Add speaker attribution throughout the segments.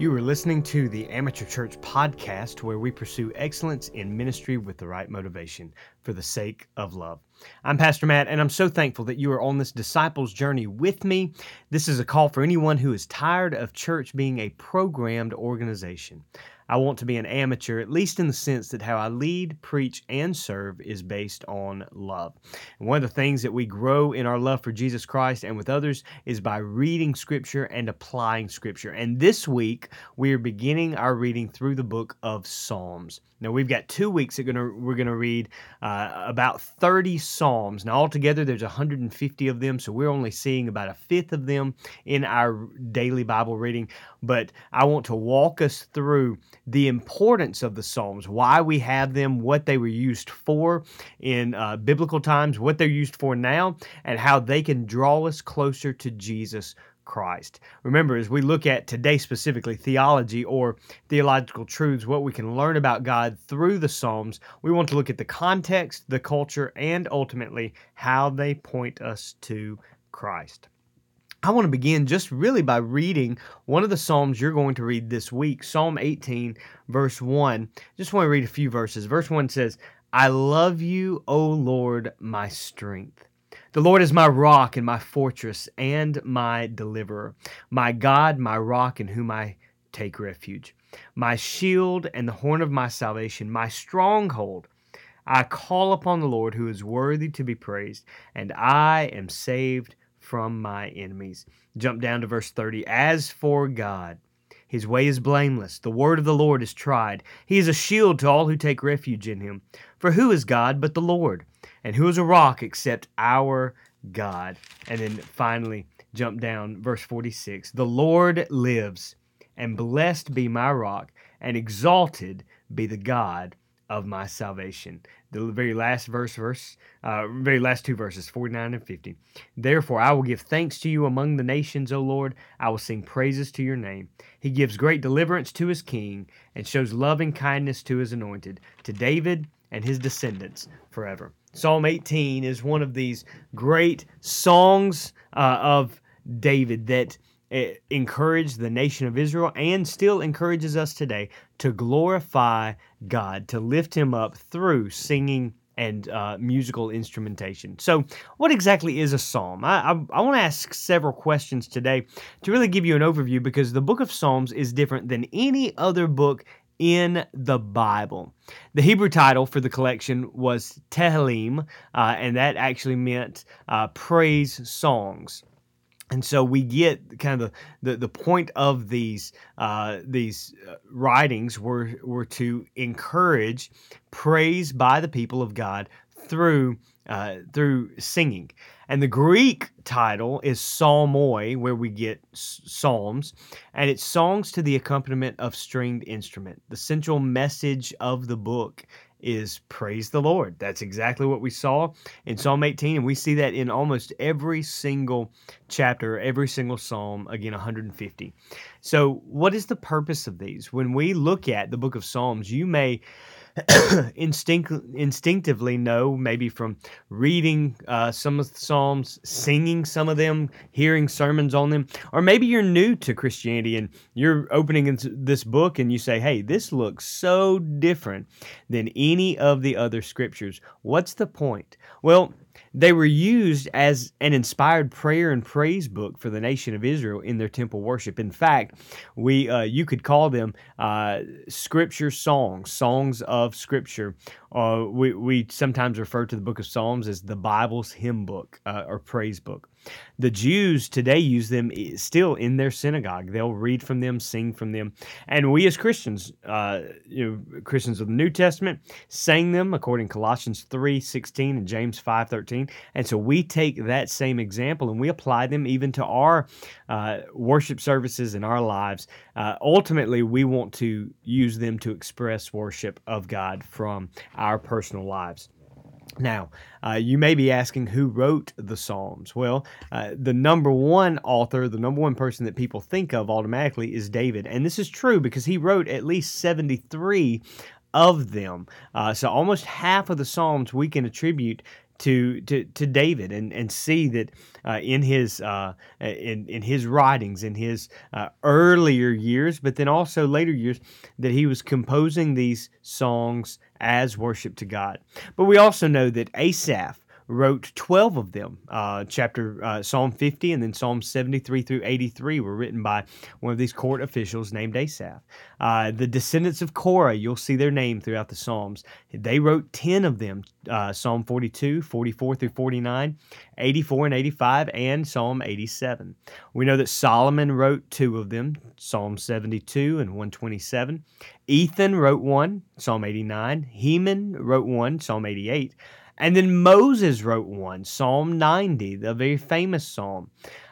Speaker 1: You are listening to the Amateur Church podcast, where we pursue excellence in ministry with the right motivation for the sake of love. I'm Pastor Matt, and I'm so thankful that you are on this disciples journey with me. This is a call for anyone who is tired of church being a programmed organization. I want to be an amateur, at least in the sense that how I lead, preach, and serve is based on love. And one of the things that we grow in our love for Jesus Christ and with others is by reading Scripture and applying Scripture. And this week, we are beginning our reading through the book of Psalms. Now we've got two weeks that gonna, we're going to read uh, about 30 psalms. Now altogether there's 150 of them, so we're only seeing about a fifth of them in our daily Bible reading. But I want to walk us through the importance of the psalms, why we have them, what they were used for in uh, biblical times, what they're used for now, and how they can draw us closer to Jesus Christ. Remember, as we look at today specifically theology or theological truths, what we can learn about God through the Psalms, we want to look at the context, the culture, and ultimately how they point us to Christ. I want to begin just really by reading one of the Psalms you're going to read this week, Psalm 18, verse 1. Just want to read a few verses. Verse 1 says, I love you, O Lord, my strength. The Lord is my rock and my fortress and my deliverer, my God, my rock in whom I take refuge, my shield and the horn of my salvation, my stronghold. I call upon the Lord who is worthy to be praised, and I am saved from my enemies. Jump down to verse 30. As for God, his way is blameless. The word of the Lord is tried. He is a shield to all who take refuge in him. For who is God but the Lord? And who is a rock except our God? And then finally, jump down, verse 46 The Lord lives, and blessed be my rock, and exalted be the God of my salvation. The very last verse, verse, uh, very last two verses, 49 and 50. Therefore, I will give thanks to you among the nations, O Lord. I will sing praises to your name. He gives great deliverance to his king and shows loving kindness to his anointed, to David and his descendants forever. Psalm 18 is one of these great songs uh, of David that encouraged the nation of Israel and still encourages us today to glorify God, to lift Him up through singing and uh, musical instrumentation. So, what exactly is a psalm? I, I, I want to ask several questions today to really give you an overview because the book of Psalms is different than any other book in the Bible. The Hebrew title for the collection was Tehillim, uh, and that actually meant uh, praise songs. And so we get kind of the, the, the point of these uh, these uh, writings were were to encourage praise by the people of God through uh, through singing. And the Greek title is psalmoi, where we get psalms, and it's songs to the accompaniment of stringed instrument. The central message of the book is praise the Lord. That's exactly what we saw in Psalm 18, and we see that in almost every single chapter, every single psalm, again, 150. So, what is the purpose of these? When we look at the book of Psalms, you may instinct instinctively know, maybe from reading uh, some of the Psalms, singing some of them, hearing sermons on them, or maybe you're new to Christianity and you're opening this book and you say, hey, this looks so different than any of the other scriptures. What's the point? Well, they were used as an inspired prayer and praise book for the nation of Israel in their temple worship. In fact, we uh, you could call them uh, scripture songs, songs of scripture. Uh, we, we sometimes refer to the book of Psalms as the Bible's hymn book uh, or praise book. The Jews today use them still in their synagogue. They'll read from them, sing from them, and we as Christians, uh, you know, Christians of the New Testament, sang them according to Colossians three sixteen and James five thirteen. And so we take that same example and we apply them even to our uh, worship services in our lives. Uh, ultimately, we want to use them to express worship of God from our personal lives. Now, uh, you may be asking who wrote the Psalms. Well, uh, the number one author, the number one person that people think of automatically is David. And this is true because he wrote at least 73 of them. Uh, so almost half of the Psalms we can attribute to to, to David and, and see that uh, in his uh, in in his writings in his uh, earlier years, but then also later years, that he was composing these songs as worship to God. But we also know that Asaph wrote 12 of them. Uh, chapter uh, Psalm 50 and then Psalm 73 through 83 were written by one of these court officials named Asaph. Uh, the descendants of Korah, you'll see their name throughout the Psalms. They wrote 10 of them uh, Psalm 42, 44 through 49, 84 and 85, and Psalm 87. We know that Solomon wrote two of them Psalm 72 and 127. Ethan wrote one, Psalm 89. Heman wrote one, Psalm 88. And then Moses wrote one, Psalm 90, the very famous psalm.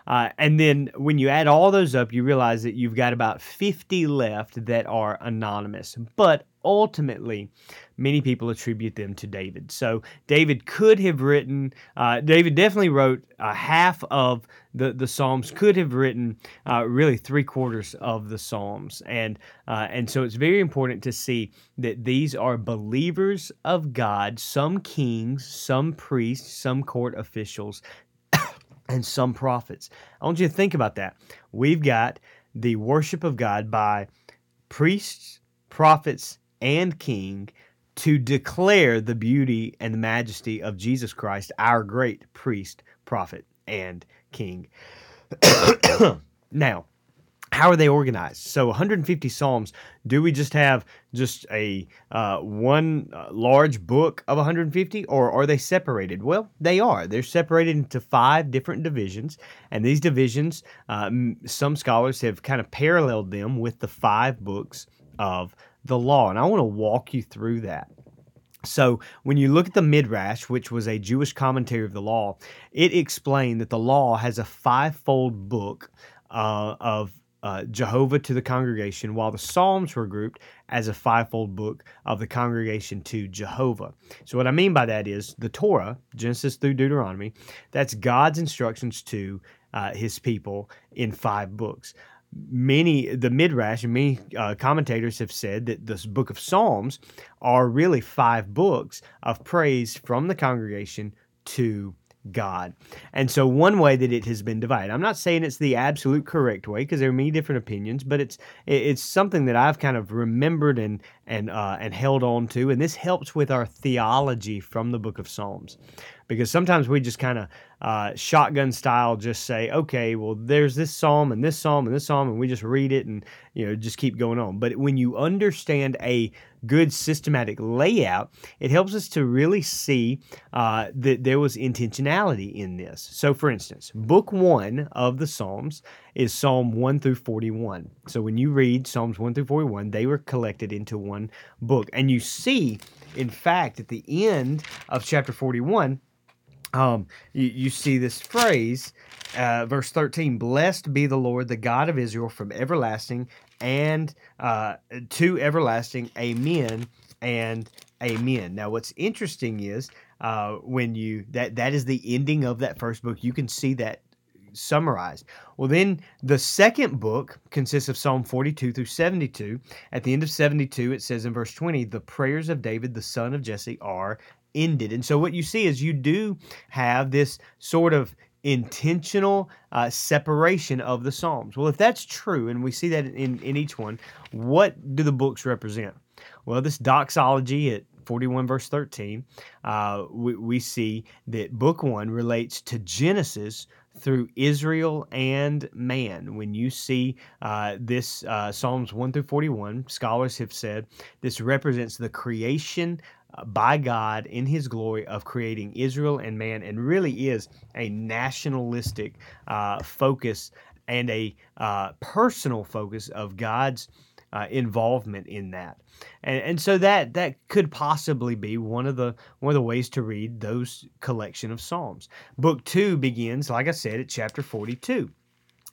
Speaker 1: Uh, and then when you add all those up, you realize that you've got about 50 left that are anonymous. But ultimately, many people attribute them to David. So David could have written, uh, David definitely wrote uh, half of the, the Psalms, could have written uh, really three quarters of the Psalms. And, uh, and so it's very important to see that these are believers of God, some kings, some priests, some court officials, and some prophets. I want you to think about that. We've got the worship of God by priests, prophets, and king to declare the beauty and the majesty of Jesus Christ, our great priest, prophet, and king. now, how are they organized? So 150 psalms. Do we just have just a uh, one uh, large book of 150, or are they separated? Well, they are. They're separated into five different divisions, and these divisions, uh, some scholars have kind of paralleled them with the five books of the law. And I want to walk you through that. So, when you look at the Midrash, which was a Jewish commentary of the law, it explained that the law has a fivefold book uh, of uh, Jehovah to the congregation, while the Psalms were grouped as a fivefold book of the congregation to Jehovah. So, what I mean by that is the Torah, Genesis through Deuteronomy, that's God's instructions to uh, his people in five books many the midrash and many uh, commentators have said that this book of psalms are really five books of praise from the congregation to God. And so one way that it has been divided. I'm not saying it's the absolute correct way because there are many different opinions, but it's it's something that I've kind of remembered and and uh, and held on to, and this helps with our theology from the book of Psalms because sometimes we just kind of uh, shotgun style just say, okay, well, there's this psalm and this psalm and this psalm, and we just read it and you know just keep going on. But when you understand a good systematic layout, it helps us to really see uh, that there was intentionality in this. So, for instance, book one of the Psalms is Psalm 1 through 41. So, when you read Psalms 1 through 41, they were collected into one book. And you see, in fact, at the end of chapter 41, um, you, you see this phrase, uh, verse 13 Blessed be the Lord, the God of Israel, from everlasting and uh, to everlasting. Amen and amen. Now, what's interesting is uh, when you that that is the ending of that first book. You can see that summarized. Well, then the second book consists of Psalm 42 through 72. At the end of 72, it says in verse 20, the prayers of David, the son of Jesse, are ended. And so what you see is you do have this sort of intentional uh, separation of the Psalms. Well, if that's true, and we see that in, in each one, what do the books represent? Well, this doxology at 41 verse 13, uh, we, we see that book one relates to Genesis through Israel and man. When you see uh, this uh, Psalms 1 through 41, scholars have said this represents the creation uh, by God in his glory of creating Israel and man, and really is a nationalistic uh, focus and a uh, personal focus of God's uh, involvement in that. And, and so that that could possibly be one of the one of the ways to read those collection of psalms. Book 2 begins like I said at chapter 42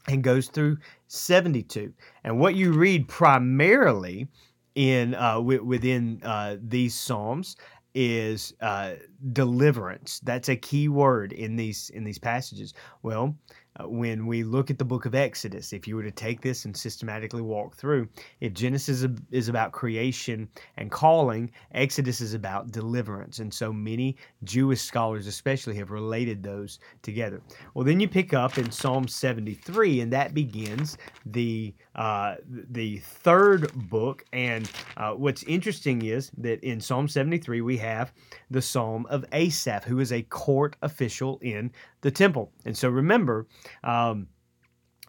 Speaker 1: and goes through 72. And what you read primarily in uh, w- within uh, these psalms is uh, deliverance. That's a key word in these in these passages. Well, when we look at the book of Exodus, if you were to take this and systematically walk through, if Genesis is about creation and calling, Exodus is about deliverance. And so many Jewish scholars, especially, have related those together. Well, then you pick up in Psalm 73, and that begins the uh, the third book. And uh, what's interesting is that in Psalm 73, we have the Psalm of Asaph, who is a court official in the temple. And so remember, um,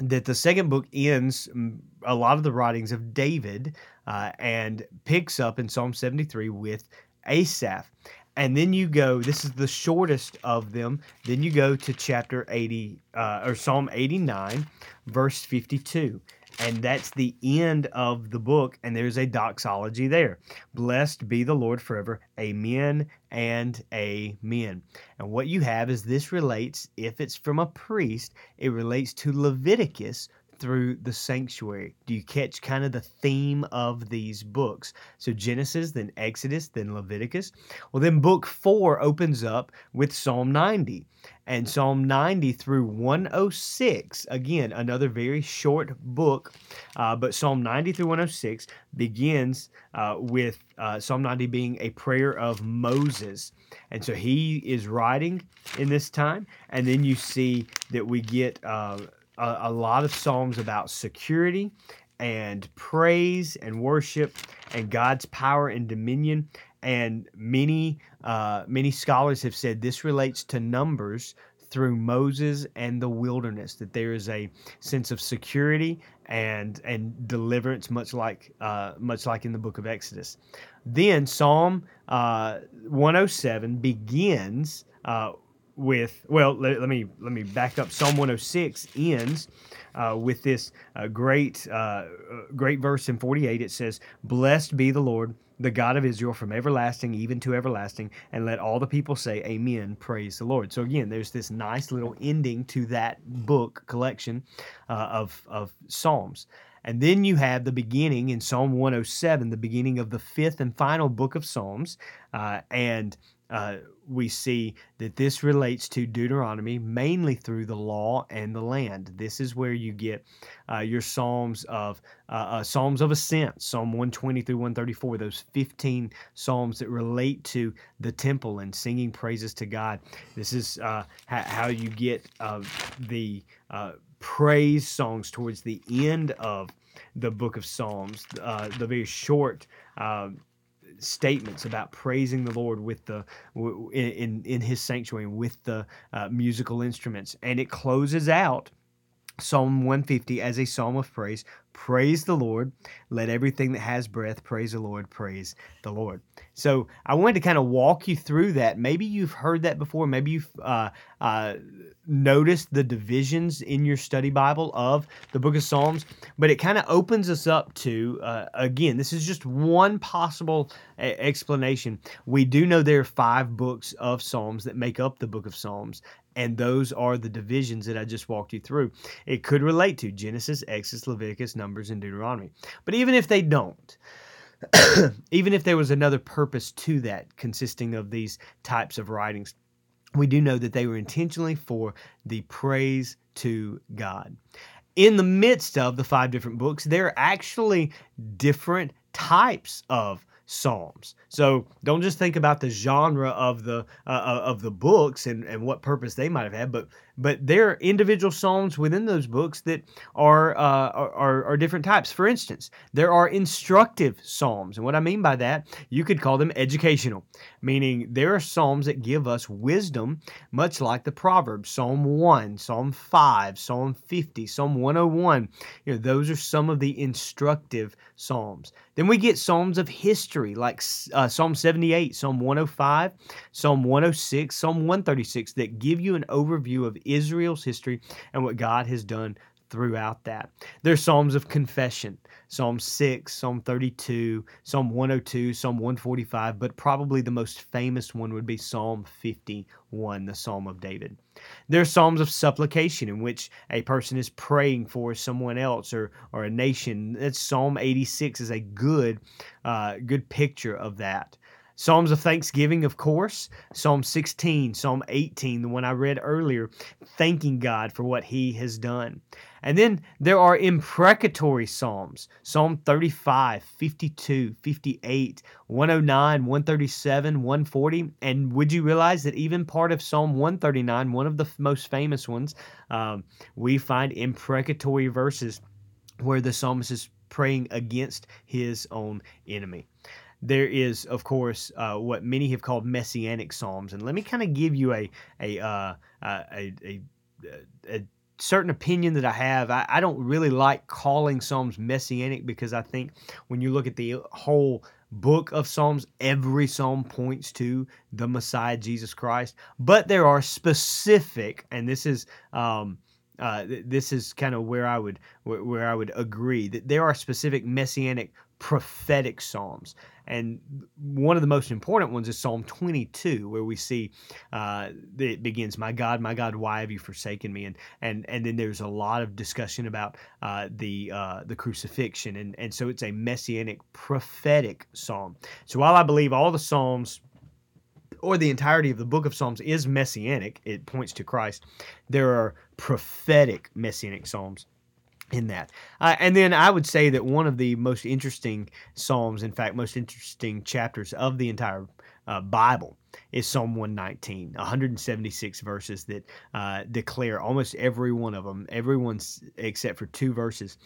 Speaker 1: that the second book ends mm, a lot of the writings of David uh, and picks up in Psalm 73 with Asaph. And then you go, this is the shortest of them. Then you go to chapter 80, uh, or Psalm 89, verse 52 and that's the end of the book and there's a doxology there. Blessed be the lord forever. Amen and amen. And what you have is this relates if it's from a priest it relates to leviticus through the sanctuary. Do you catch kind of the theme of these books? So Genesis, then Exodus, then Leviticus. Well, then book four opens up with Psalm 90. And Psalm 90 through 106, again, another very short book, uh, but Psalm 90 through 106 begins uh, with uh, Psalm 90 being a prayer of Moses. And so he is writing in this time. And then you see that we get uh, a, a lot of psalms about security and praise and worship and God's power and dominion. And many uh, many scholars have said this relates to numbers through Moses and the wilderness. That there is a sense of security and and deliverance, much like uh, much like in the book of Exodus. Then Psalm uh, 107 begins uh, with well let, let, me let me back up. Psalm 106 ends uh, with this uh, great uh, great verse in 48 it says blessed be the lord the god of israel from everlasting even to everlasting and let all the people say amen praise the lord. So again there's this nice little ending to that book collection uh, of of psalms. And then you have the beginning in Psalm 107, the beginning of the fifth and final book of Psalms. Uh, and uh, we see that this relates to Deuteronomy mainly through the law and the land. This is where you get uh, your psalms of uh, uh, psalms of ascent, Psalm 120 through 134. Those 15 psalms that relate to the temple and singing praises to God. This is uh, how you get uh, the praise songs towards the end of the book of Psalms. the very short statements about praising the Lord with the in in His sanctuary with the uh, musical instruments, and it closes out Psalm 150 as a psalm of praise. Praise the Lord. Let everything that has breath praise the Lord. Praise the Lord. So I wanted to kind of walk you through that. Maybe you've heard that before. Maybe you've uh, uh, noticed the divisions in your study Bible of the book of Psalms, but it kind of opens us up to, uh, again, this is just one possible a- explanation. We do know there are five books of Psalms that make up the book of Psalms, and those are the divisions that I just walked you through. It could relate to Genesis, Exodus, Leviticus, Numbers, and Deuteronomy. But even if they don't, even if there was another purpose to that consisting of these types of writings, we do know that they were intentionally for the praise to God. In the midst of the five different books, there are actually different types of psalms. So don't just think about the genre of the uh, uh, of the books and, and what purpose they might have had, but but there are individual psalms within those books that are, uh, are are different types. For instance, there are instructive psalms, and what I mean by that, you could call them educational, meaning there are psalms that give us wisdom, much like the Proverbs, Psalm one, Psalm five, Psalm fifty, Psalm one hundred one. You know, those are some of the instructive psalms. Then we get psalms of history, like uh, Psalm seventy eight, Psalm one hundred five, Psalm one hundred six, Psalm one thirty six, that give you an overview of Israel's history and what God has done throughout that. There's Psalms of confession, Psalm 6, Psalm 32, Psalm 102, Psalm 145, but probably the most famous one would be Psalm 51, the Psalm of David. There's Psalms of supplication in which a person is praying for someone else or, or a nation. That's Psalm 86 is a good, uh, good picture of that. Psalms of thanksgiving, of course. Psalm 16, Psalm 18, the one I read earlier, thanking God for what He has done. And then there are imprecatory Psalms Psalm 35, 52, 58, 109, 137, 140. And would you realize that even part of Psalm 139, one of the most famous ones, um, we find imprecatory verses where the psalmist is praying against his own enemy there is, of course, uh, what many have called messianic psalms, and let me kind of give you a a, uh, a, a, a certain opinion that I have. I, I, don't really like calling Psalms messianic because I think when you look at the whole book of Psalms, every psalm points to the Messiah, Jesus Christ. But there are specific, and this is. Um, uh, this is kind of where I would where I would agree that there are specific messianic prophetic psalms and one of the most important ones is Psalm 22, where we see uh, it begins, "My God, my God, why have you forsaken me?" and and and then there's a lot of discussion about uh, the uh, the crucifixion, and and so it's a messianic prophetic psalm. So while I believe all the psalms or the entirety of the book of Psalms is messianic, it points to Christ. There are prophetic messianic psalms in that. Uh, and then I would say that one of the most interesting Psalms, in fact, most interesting chapters of the entire uh, Bible, is Psalm 119, 176 verses that uh, declare almost every one of them, everyone's except for two verses,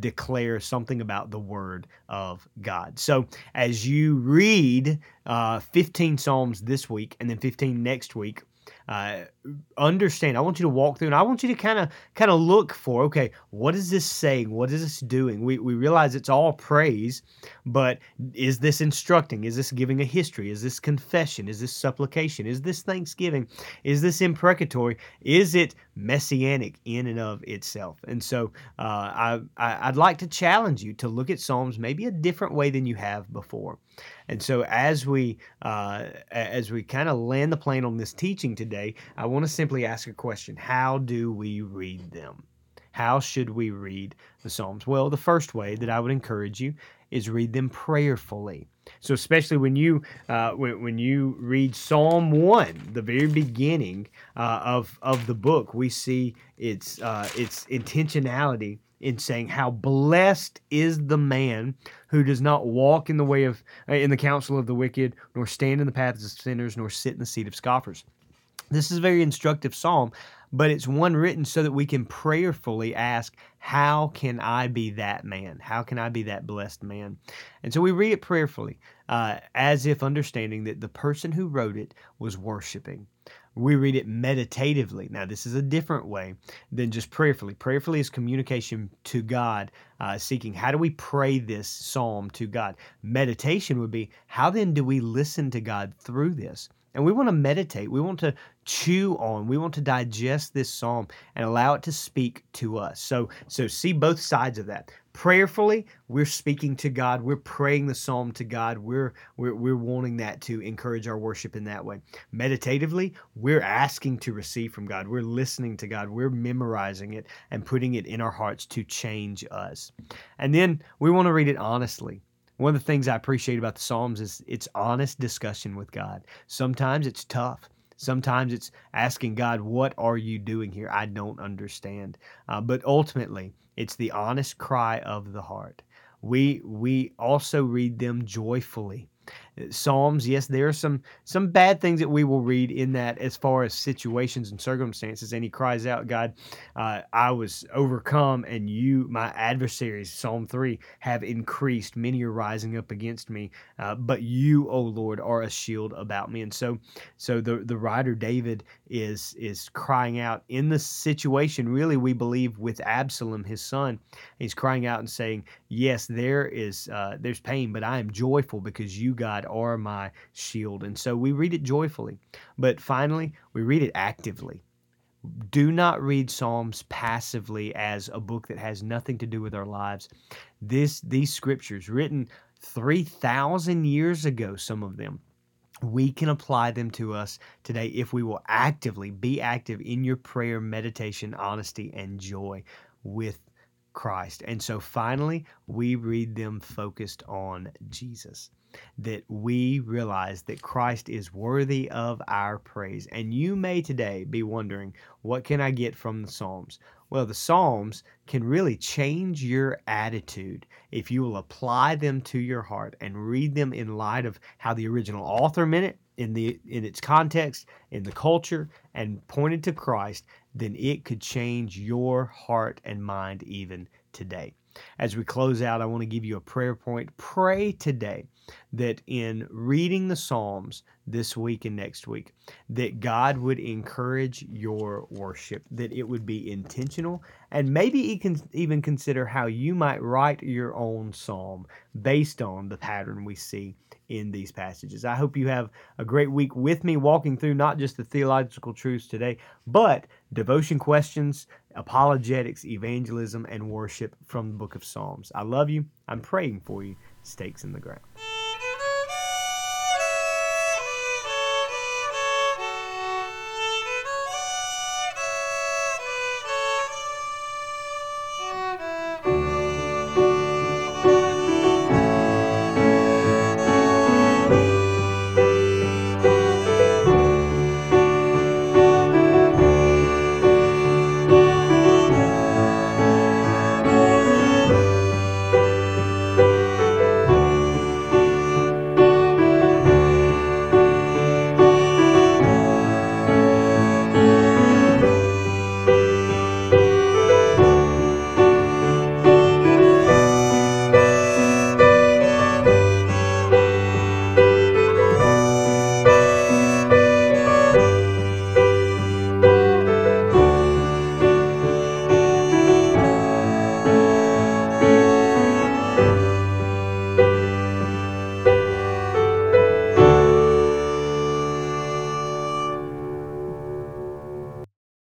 Speaker 1: declare something about the Word of God. So as you read uh, 15 Psalms this week and then 15 next week, uh, understand. I want you to walk through, and I want you to kind of kind of look for okay, what is this saying? What is this doing? We we realize it's all praise, but is this instructing? Is this giving a history? Is this confession? Is this supplication? Is this thanksgiving? Is this imprecatory? Is it messianic in and of itself? And so uh, I, I I'd like to challenge you to look at Psalms maybe a different way than you have before. And so as we uh, as we kind of land the plane on this teaching today, I want to simply ask a question: How do we read them? How should we read the Psalms? Well, the first way that I would encourage you is read them prayerfully. So, especially when you uh, when, when you read Psalm one, the very beginning uh, of of the book, we see its uh, its intentionality in saying how blessed is the man who does not walk in the way of uh, in the counsel of the wicked nor stand in the paths of sinners nor sit in the seat of scoffers this is a very instructive psalm but it's one written so that we can prayerfully ask how can i be that man how can i be that blessed man and so we read it prayerfully uh, as if understanding that the person who wrote it was worshiping we read it meditatively. Now, this is a different way than just prayerfully. Prayerfully is communication to God, uh, seeking how do we pray this psalm to God. Meditation would be how then do we listen to God through this? And we want to meditate. We want to chew on. We want to digest this psalm and allow it to speak to us. So, so see both sides of that. Prayerfully, we're speaking to God. We're praying the psalm to God. We're, we're, we're wanting that to encourage our worship in that way. Meditatively, we're asking to receive from God. We're listening to God. We're memorizing it and putting it in our hearts to change us. And then we want to read it honestly. One of the things I appreciate about the Psalms is it's honest discussion with God. Sometimes it's tough. Sometimes it's asking God, What are you doing here? I don't understand. Uh, but ultimately, it's the honest cry of the heart. We, we also read them joyfully. Psalms, yes, there are some some bad things that we will read in that as far as situations and circumstances. And he cries out, God, uh, I was overcome, and you, my adversaries, Psalm three, have increased. Many are rising up against me, uh, but you, O Lord, are a shield about me. And so, so the the writer David is is crying out in the situation. Really, we believe with Absalom, his son, he's crying out and saying, Yes, there is uh, there's pain, but I am joyful because you, God are my shield. And so we read it joyfully. But finally, we read it actively. Do not read Psalms passively as a book that has nothing to do with our lives. This these scriptures written 3000 years ago some of them we can apply them to us today if we will actively be active in your prayer, meditation, honesty, and joy with Christ. And so finally, we read them focused on Jesus. That we realize that Christ is worthy of our praise. And you may today be wondering, what can I get from the Psalms? Well, the Psalms can really change your attitude if you will apply them to your heart and read them in light of how the original author meant it in the in its context, in the culture, and pointed to Christ, then it could change your heart and mind even today. As we close out, I want to give you a prayer point. Pray today that in reading the Psalms this week and next week, that God would encourage your worship, that it would be intentional, and maybe even consider how you might write your own psalm based on the pattern we see in these passages. I hope you have a great week with me, walking through not just the theological truths today, but devotion questions, apologetics, evangelism, and worship from the book of Psalms. I love you. I'm praying for you. Stakes in the ground.